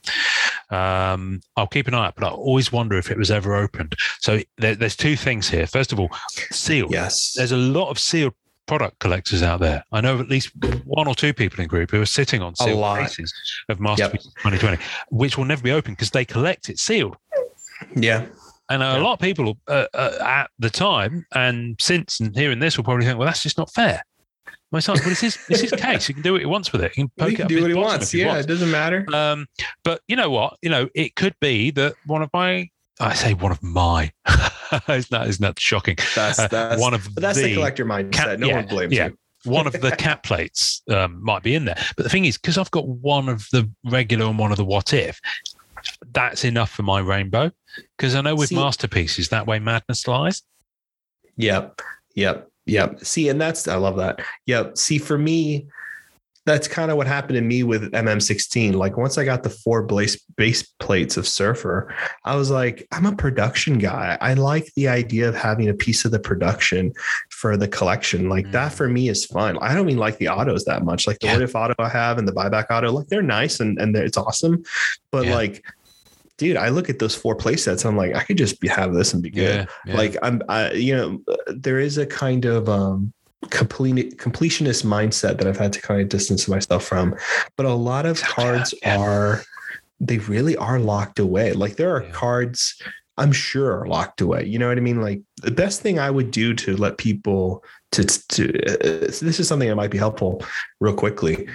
Um, I'll keep an eye out, but I always wonder if it was ever opened. So there, there's two things here. First of all, sealed. Yes. There's a lot of sealed product collectors out there. I know of at least one or two people in group who are sitting on sealed cases of Masterpiece 2020, which will never be opened because they collect it sealed. yeah. And a Yeah. lot of people uh, uh, at the time and since and hearing this will probably think, well, that's just not fair. My son, well, it's his, it's his case. He can do what he wants with it. He can poke He it can up do what he wants. he Yeah, wants. it doesn't matter. Um, but you know what? You know, it could be that one of my, I say one of my, isn't that, isn't that shocking? That's Uh, one of but that's the, the collector mindset. Cat- no yeah, one blames yeah. you. one of the cat plates um, might be in there. But the thing is, because I've got one of the regular and one of the what if, that's enough for my rainbow. Because I know with See- masterpieces, that way madness lies. Yep. Yep. Yep. See, and that's I love that. Yep. See, for me, that's kind of what happened to me with MM16. Like once I got the four base base plates of Surfer, I was like, I'm a production guy. I like the idea of having a piece of the production for the collection. Like that Mm. for me is fun. I don't even like the autos that much. Like the Yeah. what if auto I have and the buyback auto, like they're nice and, and it's awesome. But Yeah. like, dude, I look at those four play sets. I'm like, I could just be, have this and be good like i'm I, you know there is a kind of um complete completionist mindset that i've had to kind of distance myself from but a lot of cards Yeah. are they really are locked away like there are Yeah. cards i'm sure are locked away you know what i mean like the best thing i would do to let people to to uh, this is something that might be helpful real quickly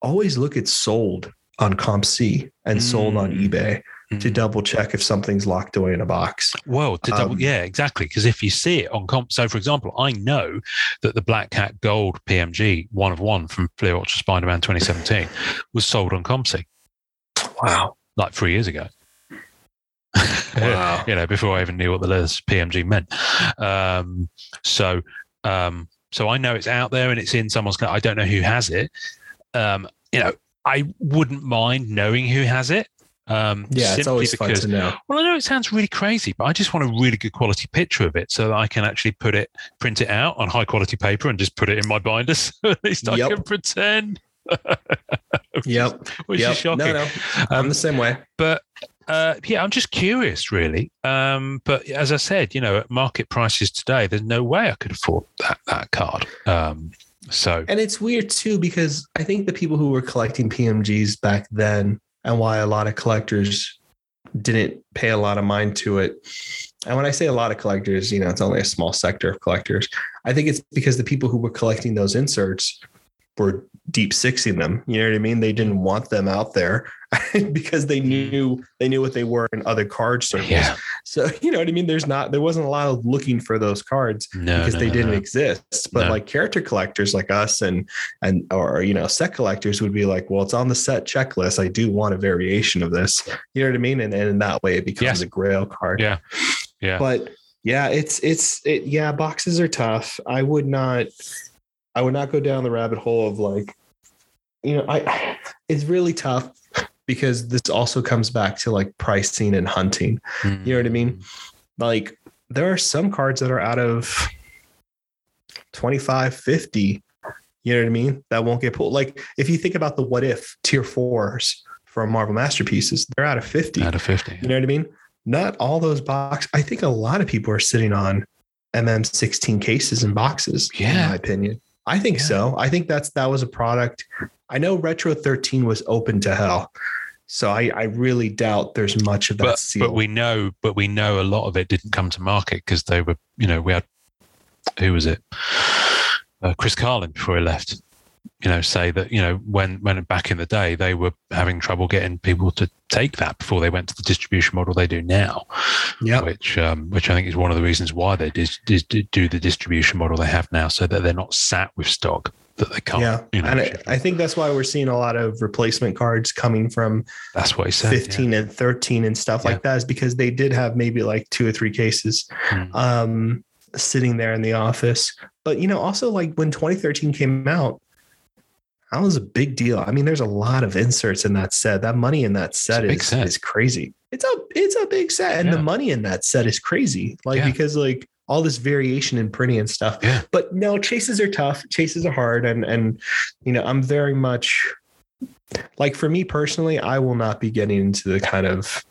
always look at sold on COMC and sold on Mm. ebay to Mm. double check if something's locked away in a box Well, to double, Um, yeah, exactly. Because if you see it on comp, so for example, I know that the Black Cat Gold PMG one of one from Fleer Ultra Spider Man 2017 was sold on COMC. wow like three years ago. Wow. you know, before I even knew what the letters PMG meant. Um, so, um, so I know it's out there and it's in someone's. I don't know who has it. Um, you know, I wouldn't mind knowing who has it. Um, Yeah, it's always fun because to know. well, I know it sounds really crazy, but I just want a really good quality picture of it so that I can actually put it, print it out on high quality paper and just put it in my binder so at least I can pretend. Yep. Which yep. is shocking. No, no. I'm Um, the same way. But uh, yeah, I'm just curious, really. Um, but as I said, you know, at market prices today, there's no way I could afford that, that card. Um, so, And it's weird too, because I think the people who were collecting PMGs back then and why a lot of collectors didn't pay a lot of mind to it. And when I say a lot of collectors, you know, it's only a small sector of collectors. I think it's because the people who were collecting those inserts were deep sixing them. You know what I mean? They didn't want them out there because they knew they knew what they were in other card circles. Yeah, So you know what I mean? There's not there wasn't a lot of looking for those cards no, because no, they no, didn't exist. But like character collectors like us and and or you know set collectors would be like, well, it's on the set checklist. I do want a variation of this. You know what I mean? And, and in that way, it becomes a grail card. Yeah. Yeah. But yeah, it's it's it. Yeah, boxes are tough. I would not. I would not go down the rabbit hole of like, you know, I. It's really tough because this also comes back to like pricing and hunting. You know what I mean? Mm. like there are some cards that are out of 25 50 you know what i mean that won't get pulled like if you think about the what if tier fours from marvel masterpieces they're out of 50 Out of 50. you know what i mean not all those box i think a lot of people are sitting on mm16 cases and boxes in Yeah. my opinion i think Yeah. so i think that's that was a product i know retro 13 was open to hell so i i really doubt there's much of that but seal. but we know but we know a lot of it didn't come to market because they were you know we had who was it? Uh, chris carlin before he left you know say that you know when when back in the day they were having trouble getting people to take that before they went to the distribution model they do now yeah which um, which i think is one of the reasons why they did, did, did do the distribution model they have now so that they're not sat with stock that they can't. yeah, you know, and I. I think that's why we're seeing a lot of replacement cards coming from that's what he said. 15 and 13 and stuff Yeah. like that is because they did have maybe like two or three cases Mm. um sitting there in the office but you know also like when 2013 came out that was a big deal i mean there's a lot of inserts in that set that money in that set, is, set. is crazy it's a it's a big set and Yeah. the money in that set is crazy like Yeah. because like all this variation in printing and stuff. Yeah. but no chases are tough. Chases are hard. And and you know i'm very much like for me personally i will not be getting into the kind of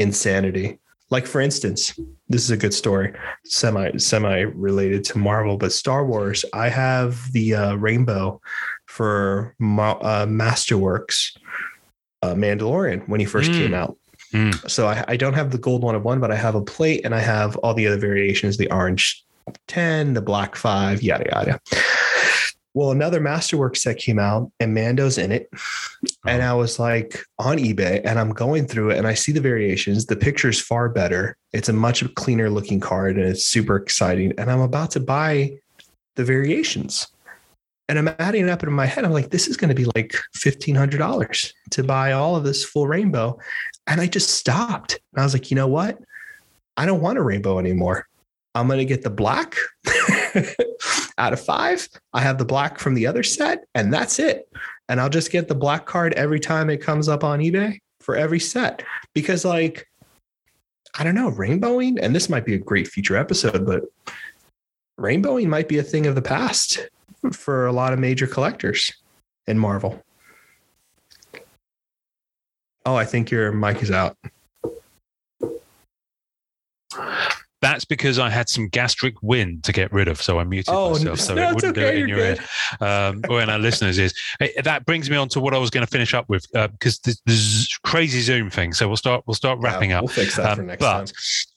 insanity. Like for instance this is a good story semi semi related to marvel but star wars i have the uh, rainbow for Ma- uh, masterworks uh, mandalorian when he first Mm. came out Mm. so I, I don't have the gold one of one but i have a plate and i have all the other variations the orange 10 the black 5 yada yada well another masterwork set came out and mando's in it and Oh. I was like on eBay and I'm going through it and I see the variations. The picture is far better. It's a much cleaner looking card and it's super exciting. And I'm about to buy the variations. And I'm adding it up in my head. I'm like, this is going to be like $1,500 to buy all of this full rainbow. And I just stopped. And I was like, you know what? I don't want a rainbow anymore. I'm going to get the black out of five. I have the black from the other set, and that's it and I'll just get the black card every time it comes up on eBay for every set because like I don't know, rainbowing and this might be a great future episode but rainbowing might be a thing of the past for a lot of major collectors in Marvel. Oh, I think your mic is out. That's because I had some gastric wind to get rid of, so I muted Oh, myself so no, it wouldn't do it in your good. ear. Um, or in our listeners' ears. Eh, That brings me on to what I was going to finish up with because this, this crazy Zoom thing. So we'll start. We'll start wrapping Yeah, up. We'll fix that for Um, next but-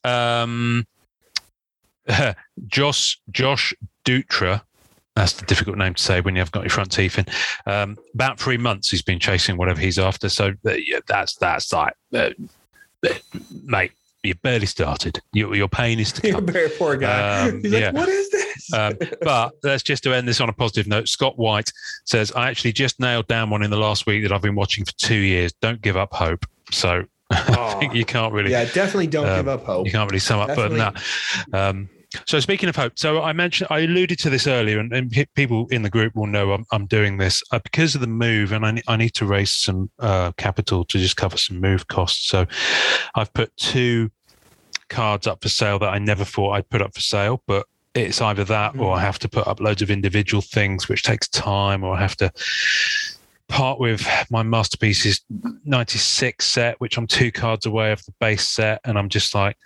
time. Um, Josh Josh Dutra. That's the difficult name to say when you have got your front teeth in. Um, about three months he's been chasing whatever he's after. So uh, yeah, that's that's like, uh, uh, mate, you've barely started. Your your pain is to You're a come. very poor guy. Um, He's like, yeah. what is this? Um, but let's just to end this on a positive note. Scott White says, I actually just nailed down one in the last week that I've been watching for two years. Don't give up hope. So I think you can't really yeah, definitely don't um, give up hope. you can't really sum up further than that. So speaking of hope, so I mentioned I alluded to this earlier, and, and people in the group will know I'm, I'm doing this uh, because of the move, and I, I need to raise some uh, capital to just cover some move costs. So I've put two cards up for sale that I never thought I'd put up for sale, but it's either that or I have to put up loads of individual things, which takes time, or I have to part with my masterpieces 96 set which i'm two cards away of the base set and i'm just like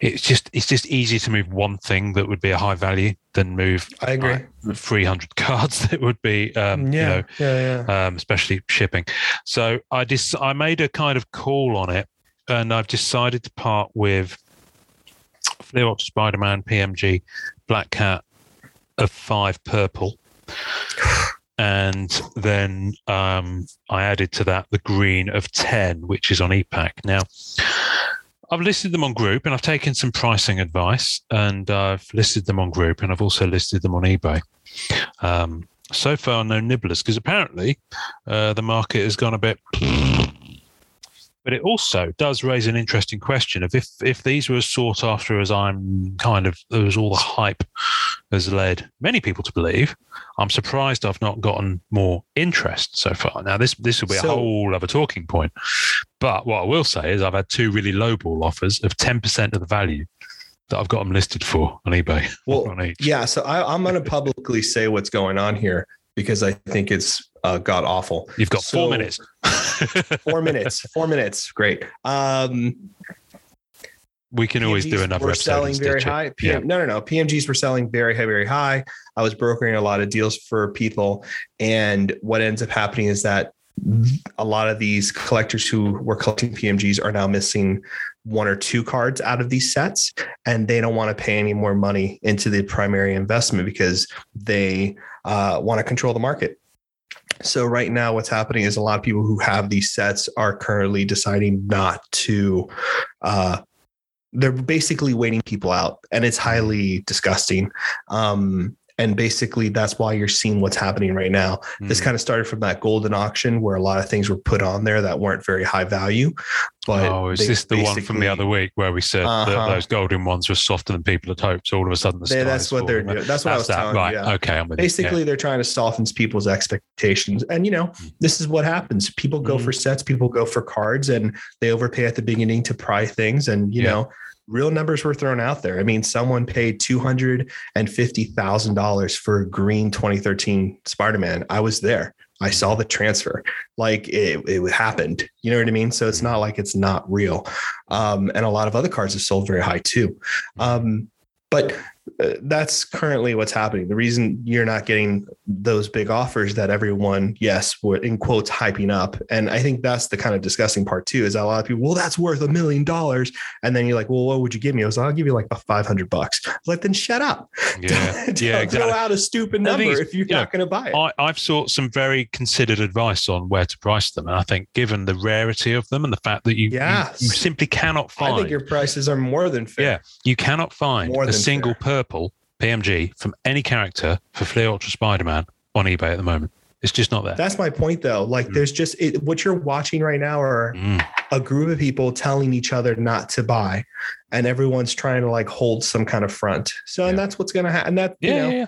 it's just it's just easier to move one thing that would be a high value than move I agree. like, 300 cards that would be um you know yeah, yeah. um, especially shipping. So I just I made a kind of call on it, and I've decided to part with Flea Ops Spider Man PMG Black Cat of five purple. And then um, I added to that the green of 10, which is on ePack. Now, I've listed them on group and I've taken some pricing advice and I've listed them on group and I've also listed them on eBay. Um, so far, no nibblers because apparently uh, the market has gone a bit. But it also does raise an interesting question of if if these were as sought after as I'm kind of as all the hype has led many people to believe. I'm surprised I've not gotten more interest so far. Now this this will be a whole other talking point. But what I will say is I've had two really lowball offers of 10% of the value that I've got them listed for on eBay. Well, on each. Yeah, so I, I'm going to publicly say what's going on here because I think it's uh, god awful. You've got four minutes. Four minutes, four minutes, great. Um, we can always do another were selling very high. PM, No, no, no. PMGs were selling very high, very high. I was brokering a lot of deals for people, and what ends up happening is that a lot of these collectors who were collecting PMGs are now missing one or two cards out of these sets, and they don't want to pay any more money into the primary investment because they uh, want to control the market. So right now, what's happening is a lot of people who have these sets are currently deciding not to. Uh, they're basically waiting people out, and it's highly disgusting. Um, And basically, that's why you're seeing what's happening right now. This Mm. kind of started from that golden auction where a lot of things were put on there that weren't very high value. But oh, is this the one from the other week where we said Uh-huh. those golden ones were softer than people had hoped? So all of a sudden, the They- that's what they're doing. That's what I was that. telling right. you. yeah. Okay, I'm with you. Basically, they're trying to soften people's expectations. And, you know, this is what happens. People go Mhm. for sets, people go for cards, and they overpay at the beginning to pry things. And, you Yeah. know, real numbers were thrown out there. I mean, someone paid $250,000 for green 2013 Spider Man. I was there. I saw the transfer. Like it, it happened. You know what I mean? So it's not like it's not real. Um, and a lot of other cards have sold very high too. Um, but Uh, that's currently what's happening. The reason you're not getting those big offers that everyone, yes, were in quotes hyping up, and I think that's the kind of disgusting part too. Is that a lot of people, well, that's worth a million dollars, and then you're like, well, what would you give me? I was, like, I'll give you like a five hundred bucks. Like, then shut up. Yeah, Don't yeah, Throw exactly. out a stupid number if you're you not going to buy it. I, I've sought some very considered advice on where to price them, and I think, given the rarity of them and the fact that you, you- Yes. you, simply cannot find, I think your prices are more than fair. Yeah. you cannot find a single fair. Purple PMG from any character for Fleer Ultra Spider-Man on eBay at the moment. It's just not there. That's my point, though. Like, Mm. there's just it, what you're watching right now are Mm. a group of people telling each other not to buy, and everyone's trying to like hold some kind of front. So, and that's what's going to happen. That Yeah, you know, yeah, yeah.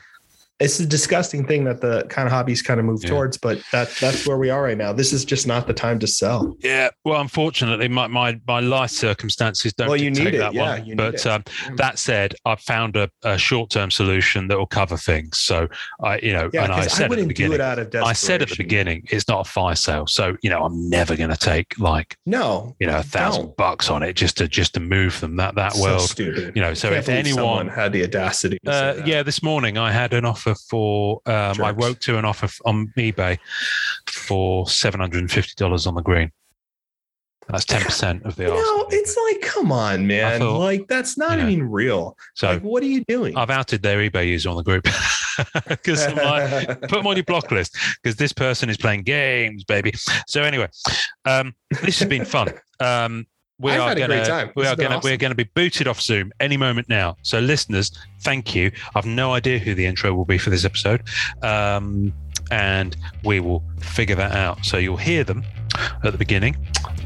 It's a disgusting thing that the kind of hobbies kind of move Yeah. towards. But that that's where we are right now. This is just not the time to sell. Yeah, well, unfortunately, my my, my life circumstances don't Well, you need it. that Yeah, one. you need but um, that said, I've found a, a short term solution that will cover things. So I, you know, Yeah, and I said I, at the beginning, it out of I said at the beginning, it's not a fire sale. So you know, I'm never going to take like No, you know a thousand Don't. bucks on it just to just to move them that that so world. stupid. You know, so if anyone had the audacity, to say uh, yeah, this morning I had an offer for. Um, I woke to an offer on eBay for seven hundred and fifty dollars on the green. That's ten percent of the You know, it's like, come on, man. thought- like, that's not even real. so like, what are you doing? I've outed their eBay user on the group because put them on your block list because this person is playing games, baby. So anyway, um, this has been fun. Um, we I've are had a great gonna time. we are gonna awesome. we're gonna be booted off Zoom any moment now. So listeners, thank you. I've no idea who the intro will be for this episode, um, and we will figure that out. So you'll hear them at the beginning,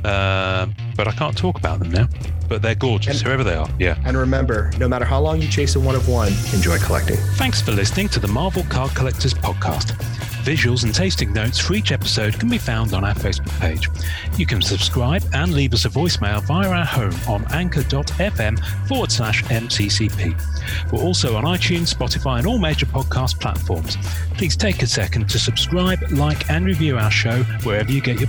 um, but I can't talk about them now. But they're gorgeous, And- whoever they are. Yeah. and remember, no matter how long you chase a one of one, enjoy collecting. Thanks for listening to the Marvel Card Collectors podcast. Visuals and tasting notes for each episode can be found on our Facebook page. You can subscribe and leave us a voicemail via our home on anchor.fm forward slash MCCP. We're also on iTunes, Spotify, and all major podcast platforms. Please take a second to subscribe, like, and review our show wherever you get your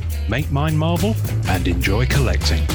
Make mine Marvel and enjoy collecting.